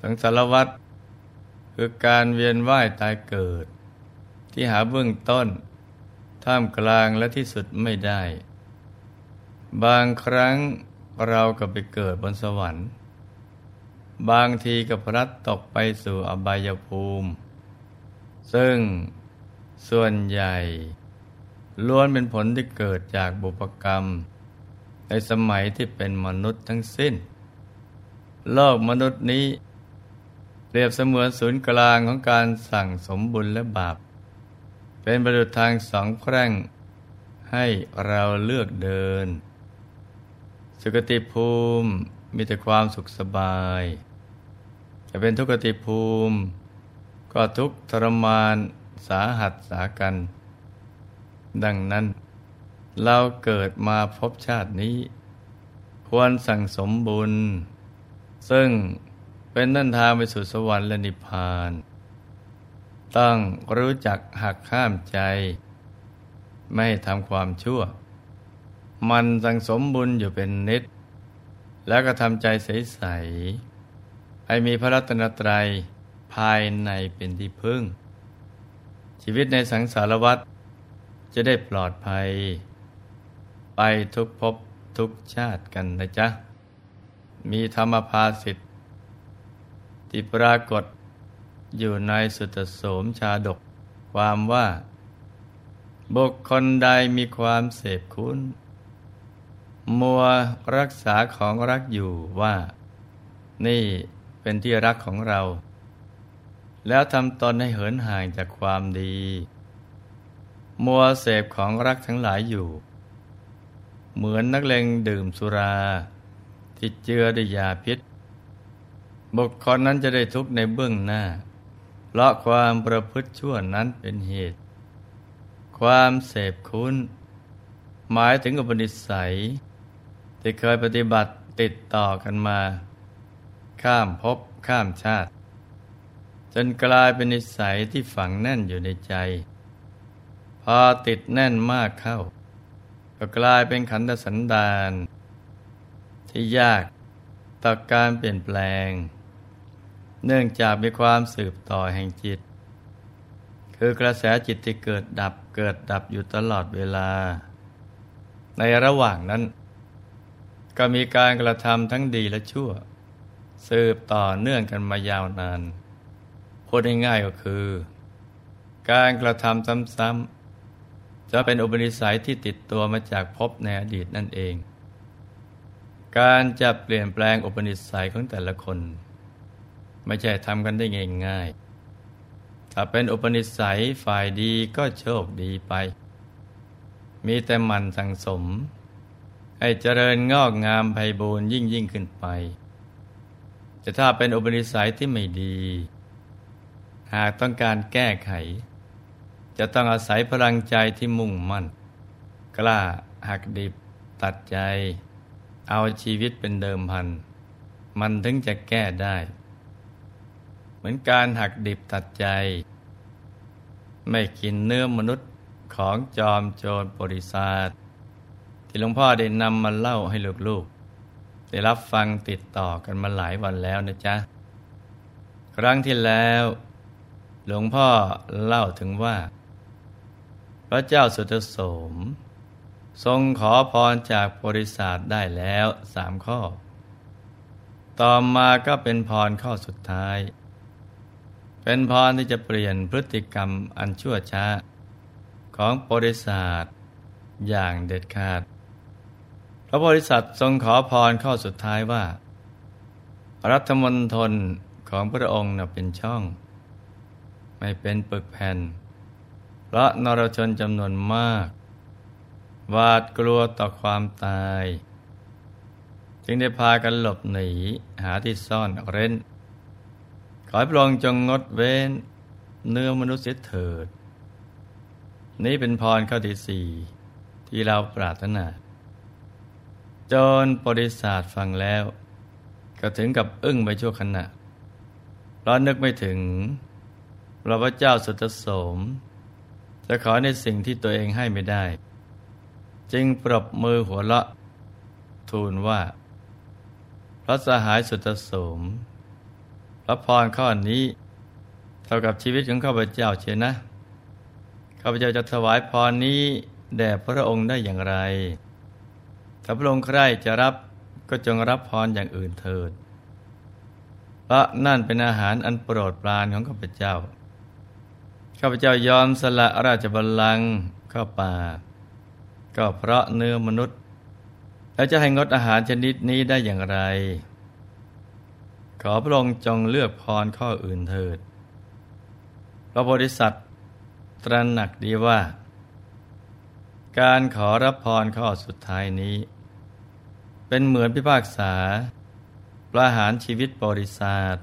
สังสารวัฏคือการเวียนว่ายตายเกิด ที่หาเบื้องต้น ท่ามกลางและที่สุดไม่ได้ บางครั้งเราก็ไปเกิดบนสวรรค์ บางทีก็พลัดตกไปสู่อบายภูมิ ซึ่งส่วนใหญ่ล้วนเป็นผลที่เกิดจากบุพกรรม ในสมัยที่เป็นมนุษย์ทั้งสิ้น โลกมนุษย์นี้ เปรียบเสมือนศูนย์กลางของการสั่งสมบุญและบาป เป็นประดุจทางสองแพร่งให้เราเลือกเดิน สุกติภูมิมีแต่ความสุขสบาย จะเป็นทุกติภูมิ ก็ทุกทรมานสาหัสสากัน ดังนั้น เราเกิดมาพบชาตินี้ ควรสั่งสมบุญ ซึ่ง เป็นนันทางไปสู่สวรรค์และนิพพาน ต้องรู้จักหักข้ามใจ ไม่ทำความชั่ว มันสังสมบุญอยู่เป็นนิด แล้วก็ทำใจใสๆให้มีพระรัตนตรัยภายในเป็นที่พึ่ง ชีวิตในสังสารวัฏจะได้ปลอดภัย ไปทุกภพทุกชาติกันนะจ๊ะ มีธรรมภาสิทธิ ที่ปรากฏอยู่ในสุตโสมชาดก ความว่า บุคคลใดมีความเสพคุณมัวรักษาของรักอยู่ว่า นี่เป็นที่รักของเรา แล้วทำตนให้เหินห่างจากความดี มัวเสพของรักทั้งหลายอยู่ เหมือนนักเลงดื่มสุรา ที่เจือด้วยยาพิษ บุคคลนั้นจะได้ทุกข์ในเบื้องหน้า เพราะความประพฤติชั่วนั้นเป็นเหตุ ความเสพคุ้นหมายถึงอุปนิสัยที่เคยปฏิบัติติดต่อกันมา ข้ามภพข้ามชาติ จนกลายเป็นนิสัยที่ฝังแน่นอยู่ในใจ พอติดแน่นมากเข้า ก็กลายเป็นขันธสันดานที่ยากต่อการเปลี่ยนแปลง เนื่องจากมีความสืบต่อแห่งจิต คือกระแสจิตที่เกิดดับเกิดดับอยู่ตลอดเวลา ในระหว่างนั้น ก็มีการกระทำทั้งดีและชั่ว สืบต่อเนื่องกันมายาวนานพูดง่ายๆก็คือ การกระทำซ้ำๆจะเป็นอุปนิสัยที่ติดตัวมาจากภพในอดีตนั่นเอง การจะเปลี่ยนแปลงอุปนิสัยของแต่ละคน ไม่ใช่ทำกันได้ง่ายๆถ้าเป็นอุปนิสัยฝ่ายดีก็โชคดีไป มีแต่มันสังสม ให้เจริญงอกงามไพบูรยิ่งยิ่งขึ้นไปจะถ้าเป็นอุปนิสัยที่ไม่ดี หากต้องการแก้ไข จะต้องอาศัยพลังใจที่มุ่งมั่น กล้าหักดิบตัดใจ เอาชีวิตเป็นเดิมพัน มันถึงจะแก้ได้ เหมือนการหักดิบตัดใจ ไม่กินเนื้อมนุษย์ของจอมโจรบริษัทที่หลวงพ่อได้นำมาเล่าให้ลูกๆ ได้รับฟังติดต่อกันมาหลายวันแล้วนะจ๊ะ ครั้งที่แล้ว หลวงพ่อเล่าถึงว่า พระเจ้าสุตโสม ทรงขอพรจากบริษัทได้แล้วสามข้อ ต่อมาก็เป็นพรข้อสุดท้าย เป็นพรที่จะเปลี่ยนพฤติกรรมอันชั่วช้า ของบริษัทอย่างเด็ดขาด พระบริษัททรงขอพรข้อสุดท้ายว่า รัฐมนตรของพระองค์เป็นช่อง ไม่เป็นปึกแผ่นพระนรชนจำนวนมากหวาดกลัวต่อความตาย จึงได้พากันหลบหนีหาที่ซ่อนเร้น ขอให้พระองค์จงงดเว้นเนื้อมนุษย์เสียเถิด นี้เป็นพรข้อที่สี่ที่เราปรารถนา จนบริษัทฟังแล้ว ก็ถึงกับอึ้งไปชั่วขณะเพราะนึกไม่ถึงพระพเจ้าสุตโสม จะขอในสิ่งที่ตัวเองให้ไม่ได้ จึงปรบมือหัวเราะทูลว่า พระสหายสุตโสม ระรับพรข้อนี้ เท่ากับชีวิตของข้าพเจ้าเชียนะข้าพเจ้าจะถวายพรนี้แด่พระองค์ได้อย่างไร ถ้าพระองค์ใครจะรับก็จงรับพรอย่างอื่นเถิดเพราะนั่นเป็นอาหารอันโปรดปรานของข้าพเจ้า ข้าพเจ้ายอมสละราชบัลลังก์เข้าป่า ก็เพราะเนื้อมนุษย์ แล้วจะให้งดอาหารชนิดนี้ได้อย่างไร ขอพระองค์จงเลือกพรข้ออื่นเถิด พระโพธิสัตว์ตระหนักดีว่า การขอรับพรข้อสุดท้ายนี้ เป็นเหมือนพิพากษา ประหารชีวิตบริษัท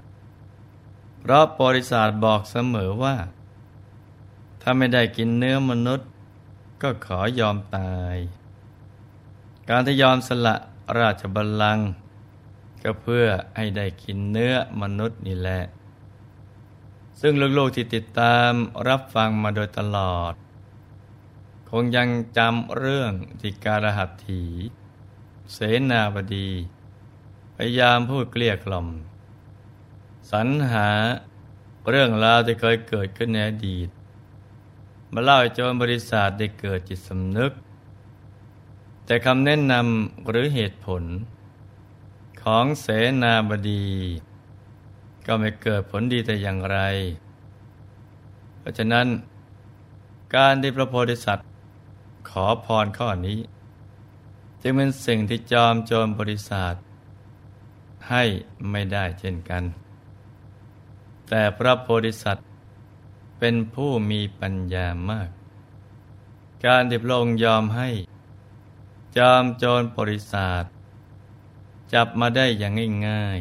เพราะบริษัทบอกเสมอว่า ถ้าไม่ได้กินเนื้อมนุษย์ ก็ขอยอมตาย การที่ยอมสละราชบัลลังก์ ก็เพื่อให้ได้กินเนื้อมนุษย์นี่แหละ ซึ่งลูกๆที่ติดตามรับฟังมาโดยตลอด คงยังจำเรื่องที่การหัตถี เสนาบดี พยายามพูดเกลี้ยกล่อมสรรหาเรื่องราวที่เคยเกิดขึ้นในอดีต มาเล่าให้จรบริษัทได้เกิดจิตสำนึก แต่คำแนะนำหรือเหตุผล ของเสนาบดี ก็ไม่เกิดผลดีแต่อย่างไร เพราะฉะนั้นการที่พระโพธิสัตว์ ขอพรข้อนี้ จึงเป็นสิ่งที่จอมโจรบริษัทให้ไม่ได้เช่นกัน แต่พระโพธิสัตว์ เป็นผู้มีปัญญามาก การที่พระองค์ยอมให้ จอมโจรบริษัท จับมาได้อย่างง่าย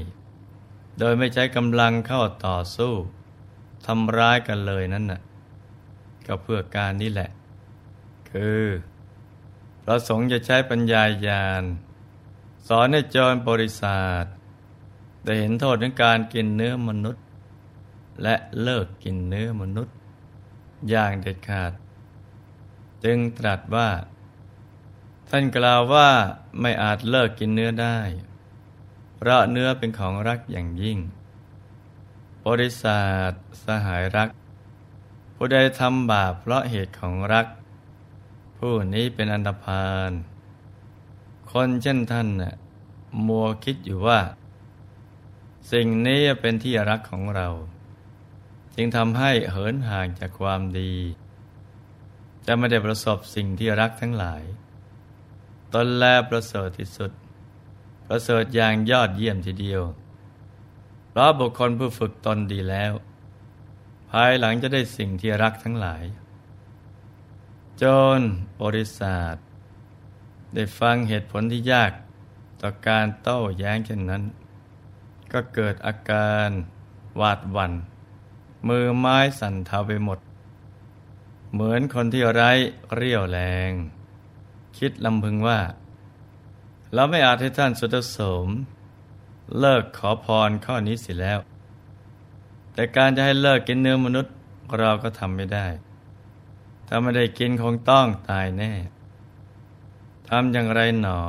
ๆ โดยไม่ใช้กำลังเข้าต่อสู้ทำร้ายกันเลยนั่นน่ะก็เพื่อการนี้แหละ คือประสงค์จะใช้ปัญญายาณ สอนให้จรบริษัทได้เห็นโทษของการกินเนื้อมนุษย์ และเลิกกินเนื้อมนุษย์ อย่างเด็ดขาด จึงตรัสว่า ท่านกล่าวว่าไม่อาจเลิกกินเนื้อได้ เพราะเนื้อเป็นของรักอย่างยิ่ง บริษัทสหายรัก ผู้ใดทำบาปเพราะเหตุของรัก ผู้นี้เป็นอันธพาล คนเช่นท่านน่ะมัวคิดอยู่ว่า สิ่งนี้เป็นที่รักของเรา จึงทำให้เหินห่างจากความดี จะไม่ได้ประสบสิ่งที่รักทั้งหลาย ตนแลประเสริฐที่สุด ประเสริฐอย่างยอดเยี่ยมทีเดียว เพราะบุคคลผู้ฝึกตนดีแล้ว ภายหลังจะได้สิ่งที่รักทั้งหลายจนบริษัทได้ฟังเหตุผลที่ยากต่อการโต้แย้งเช่นนั้น ก็เกิดอาการหวาดหวัน่น มือไม้สั่นเทาไปหมด เหมือนคนที่ไร้เรี่ยวแรง คิดลำพึงว่า เราไม่อาจให้ท่านสุตสม เลิกขอพรข้อนี้สิแล้ว แต่การจะให้เลิกกินเนื้อมนุษย์เราก็ทำไม่ได้ ถ้าไม่ได้กินคงต้องตายแน่ทำอย่างไรหนอ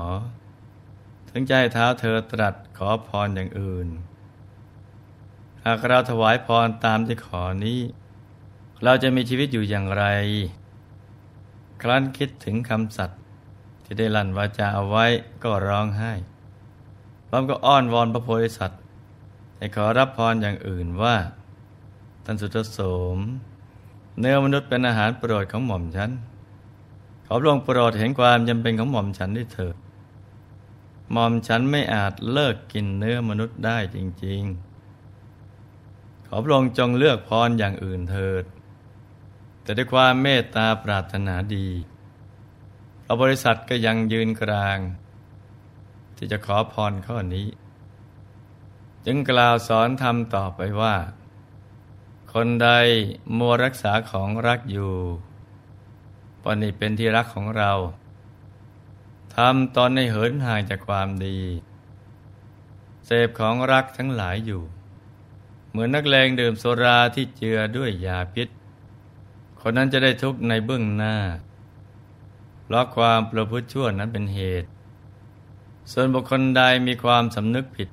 ถึงใจเท้าเธอตรัสขอพรอย่างอื่น หากเราถวายพรตามที่ขอนี้ เราจะมีชีวิตอยู่อย่างไร ครั้นคิดถึงคำสัตย์ ที่ได้ลั่นวาจาเอาไว้ก็ร้องไห้พร้อมก็อ้อนวอนพระโพธิสัตว์ให้ขอรับพรอย่างอื่นว่าท่านสุตโสม เนื้อมนุษย์เป็นอาหารโปรดของหม่อมฉัน ขอพระองค์โปรดเห็นความจำเป็นของหม่อมฉันด้วยเถิดหม่อมฉันไม่อาจเลิกกินเนื้อมนุษย์ได้จริง ๆ ขอพระองค์จงเลือกพรอย่างอื่นเถิด แต่ด้วยความเมตตาปรารถนาดี พระบริษัทก็ยังยืนกลาง ที่จะขอพรข้อนี้ จึงกล่าวสอนธรรมต่อไปว่า คนใดมัวรักษาของรักอยู่ปนี้เป็นที่รักของเราทำตอนในเหินห่างจากความดี เสพของรักทั้งหลายอยู่ เหมือนนักเลงดื่มโซราที่เจือด้วยยาพิษ คนนั้นจะได้ทุกข์ในเบื้องหน้า ราะความประพฤติชั่วนั้นเป็นเหตุ ส่วนบุคคลใดมีความสำนึกผิด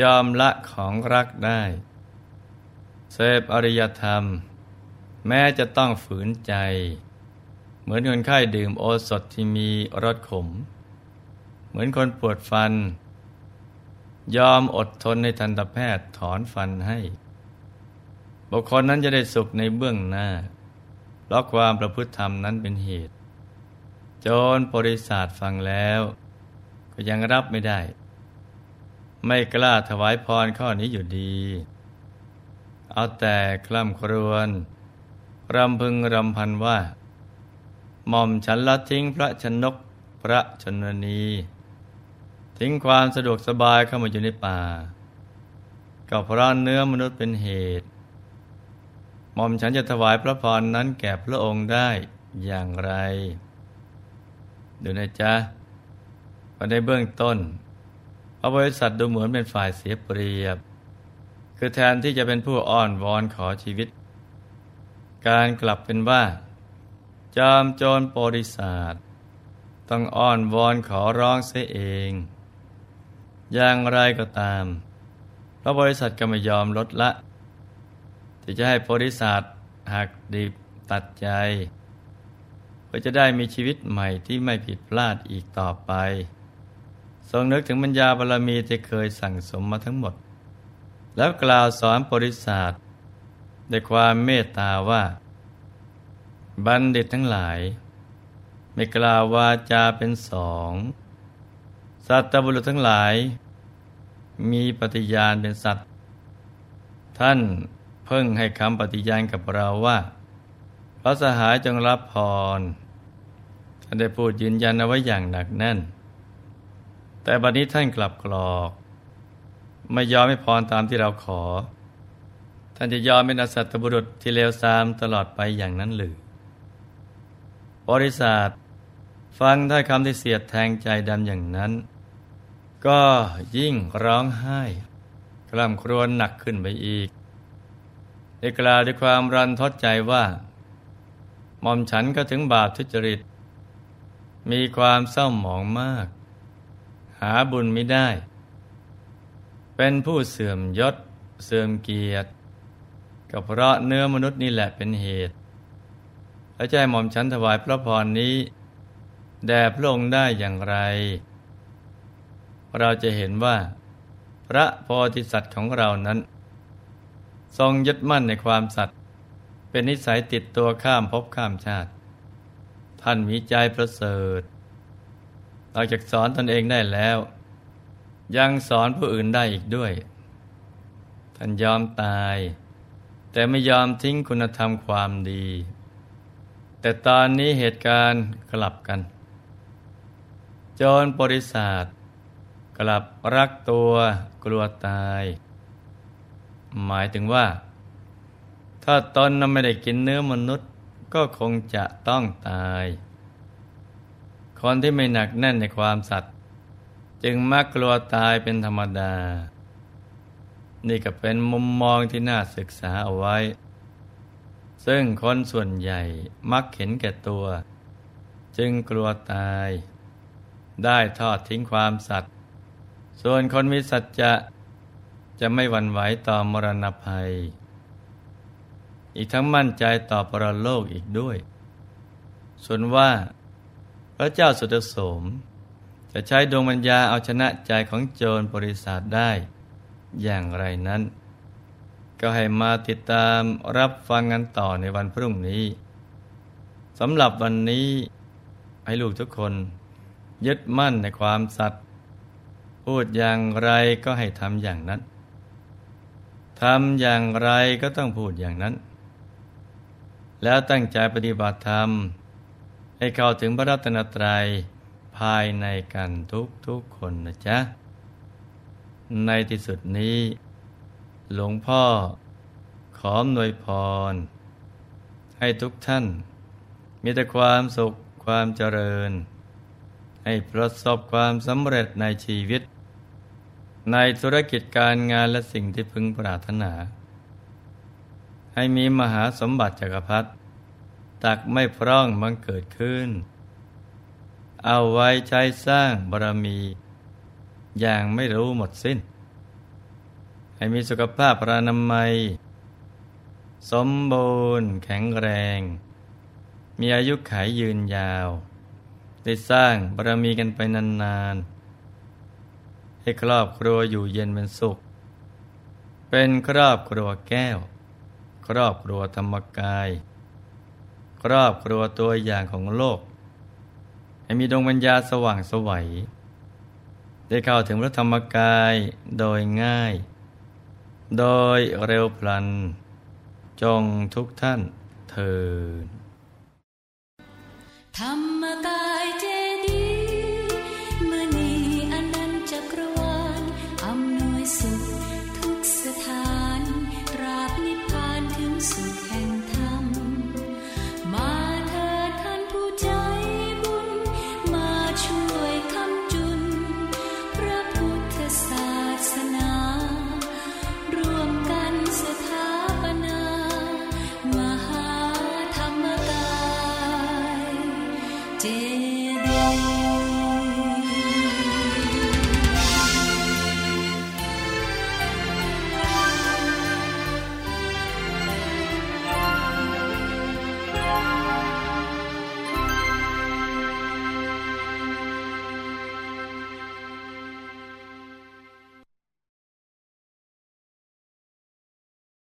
ยอมละของรักได้ เสพอริยธรรม แม้จะต้องฝืนใจ เหมือนคนไข้ดื่มโอสถที่มีรสขม เหมือนคนปวดฟัน ยอมอดทนในทันตแพทย์ถอนฟันให้ บุคคลนั้นจะได้สุขในเบื้องหน้าเพราะความประพฤติธรรมนั้นเป็นเหตุ จรบริษัทฟังแล้ว ก็ยังรับไม่ได้ ไม่กล้าถวายพรข้อนี้อยู่ดี เอาแต่คล่ำครวญรำพึงรำพันว่าหม่อมฉันละทิ้งพระชนกพระชนนีทิ้งความสะดวกสบายเข้ามาอยู่ในป่า ก็เพราะเนื้อมนุษย์เป็นเหตุหม่อมฉันจะถวายพระพรนั้นแก่พระองค์ได้อย่างไร ดูนะจ๊ะพอในเบื้องต้นพระบริษัทดูเหมือนเป็นฝ่ายเสียเปรียบ คือแทนที่จะเป็นผู้อ้อนวอนขอชีวิต การกลับเป็นว่า จอมโจรบริษัทต้องอ้อนวอนขอร้องเสียเอง อย่างไรก็ตามพระบริษัทก็ไม่ยอมลดละ ที่จะให้บริษัทหักดิบตัดใจ เพื่อจะได้มีชีวิตใหม่ที่ไม่ผิดพลาดอีกต่อไป ทรงนึกถึงบัญญาบารมีที่เคยสั่งสมมาทั้งหมด แล้วกล่าวสอนบริษัทด้วยความเมตตาว่า บัณฑิตทั้งหลาย ไม่กล่าววาจาเป็นสองสัตบุรุษทั้งหลาย มีปฏิญาณเป็นสัตว์ ท่านเพิ่งให้คำปฏิญาณกับเราว่า พระสหายจงรับพรท่านได้พูดยืนยันเอาไว้อย่างหนักแน่น แต่บัดนี้ท่านกลับกรอก ไม่ยอมให้พรตามที่เราขอ ท่านจะยอมเป็นอสัตบุรุษที่เลวทรามตลอดไปอย่างนั้นหรือ บริษัทฟังถ้อยคำที่เสียดแทงใจดำอย่างนั้น ก็ยิ่งร้องไห้ กล่ำครวญหนักขึ้นไปอีก ได้กล่าวด้วยความรันทดใจว่า หม่อมฉันก็ถึงบาปทุจริต มีความเศร้าหมองมาก หาบุญไม่ได้ เป็นผู้เสื่อมยศ เสื่อมเกียรติก็เพราะเนื้อมนุษย์นี่แหละเป็นเหตุพระเจ้าหม่อมฉันถวายพระพรนี้ แด่พระองค์ได้อย่างไร เราจะเห็นว่า พระโพธิสัตว์ของเรานั้น ทรงยึดมั่นในความสัตย์ เป็นนิสัยติดตัวข้ามภพข้ามชาติ ท่านมีใจประเสริฐนอกจากสอนตนเองได้แล้ว ยังสอนผู้อื่นได้อีกด้วย ท่านยอมตาย แต่ไม่ยอมทิ้งคุณธรรมความดี แต่ตอนนี้เหตุการณ์กลับกันจรบริษัทกลับรักตัวกลัวตาย หมายถึงว่า ถ้าตนนั้นไม่ได้กินเนื้อมนุษย์ก็คงจะต้องตาย คนที่ไม่หนักแน่นในความสัตย์จึงมักกลัวตายเป็นธรรมดา นี่ก็เป็นมุมมองที่น่าศึกษาเอาไว้ ซึ่งคนส่วนใหญ่มักเห็นแก่ตัว จึงกลัวตาย ได้ทอดทิ้งความสัตย์ส่วนคนมีสัจจะจะไม่หวั่นไหวต่อมรณภัย อีกทั้งมั่นใจต่อปรโลกอีกด้วย ส่วนว่า พระเจ้าสุดโสม จะใช้ดวงปัญญาเอาชนะใจของโจรบริษัทได้ อย่างไรนั้น ก็ให้มาติดตามรับฟังกันต่อในวันพรุ่งนี้สำหรับวันนี้ให้ลูกทุกคน ยึดมั่นในความสัตย์พูดอย่างไรก็ให้ทำอย่างนั้นทำอย่างไรก็ต้องพูดอย่างนั้น แล้วตั้งใจปฏิบัติธรรม ให้เข้าถึงพระรัตนตรัยภายในกันทุกทุกคนนะจ๊ะ ในที่สุดนี้ หลวงพ่อขอหน่วยพร ให้ทุกท่าน มีแต่ความสุขความเจริญ ให้ประสบความสำเร็จในชีวิต ในธุรกิจการงานและสิ่งที่พึงปรารถนา ให้มีมหาสมบัติจักรพรรดิตักไม่พร่องมันเกิดขึ้น เอาไว้ใช้สร้างบารมี อย่างไม่รู้หมดสิ้น ให้มีสุขภาพพรานามัย สมบูรณ์แข็งแรง มีอายุขัยยืนยาว ได้สร้างบารมีกันไปนานๆ ให้ครอบครัวอยู่เย็นเป็นสุข เป็นครอบครัวแก้ว ครอบครัวธรรมกาย ครอบครัวตัวอย่างของโลก ให้มีดวงปัญญาสว่างสวัย ได้เข้าถึงพระธรรมกายโดยง่าย โดยเร็วพลัน จงทุกท่านเทินธรรมกาย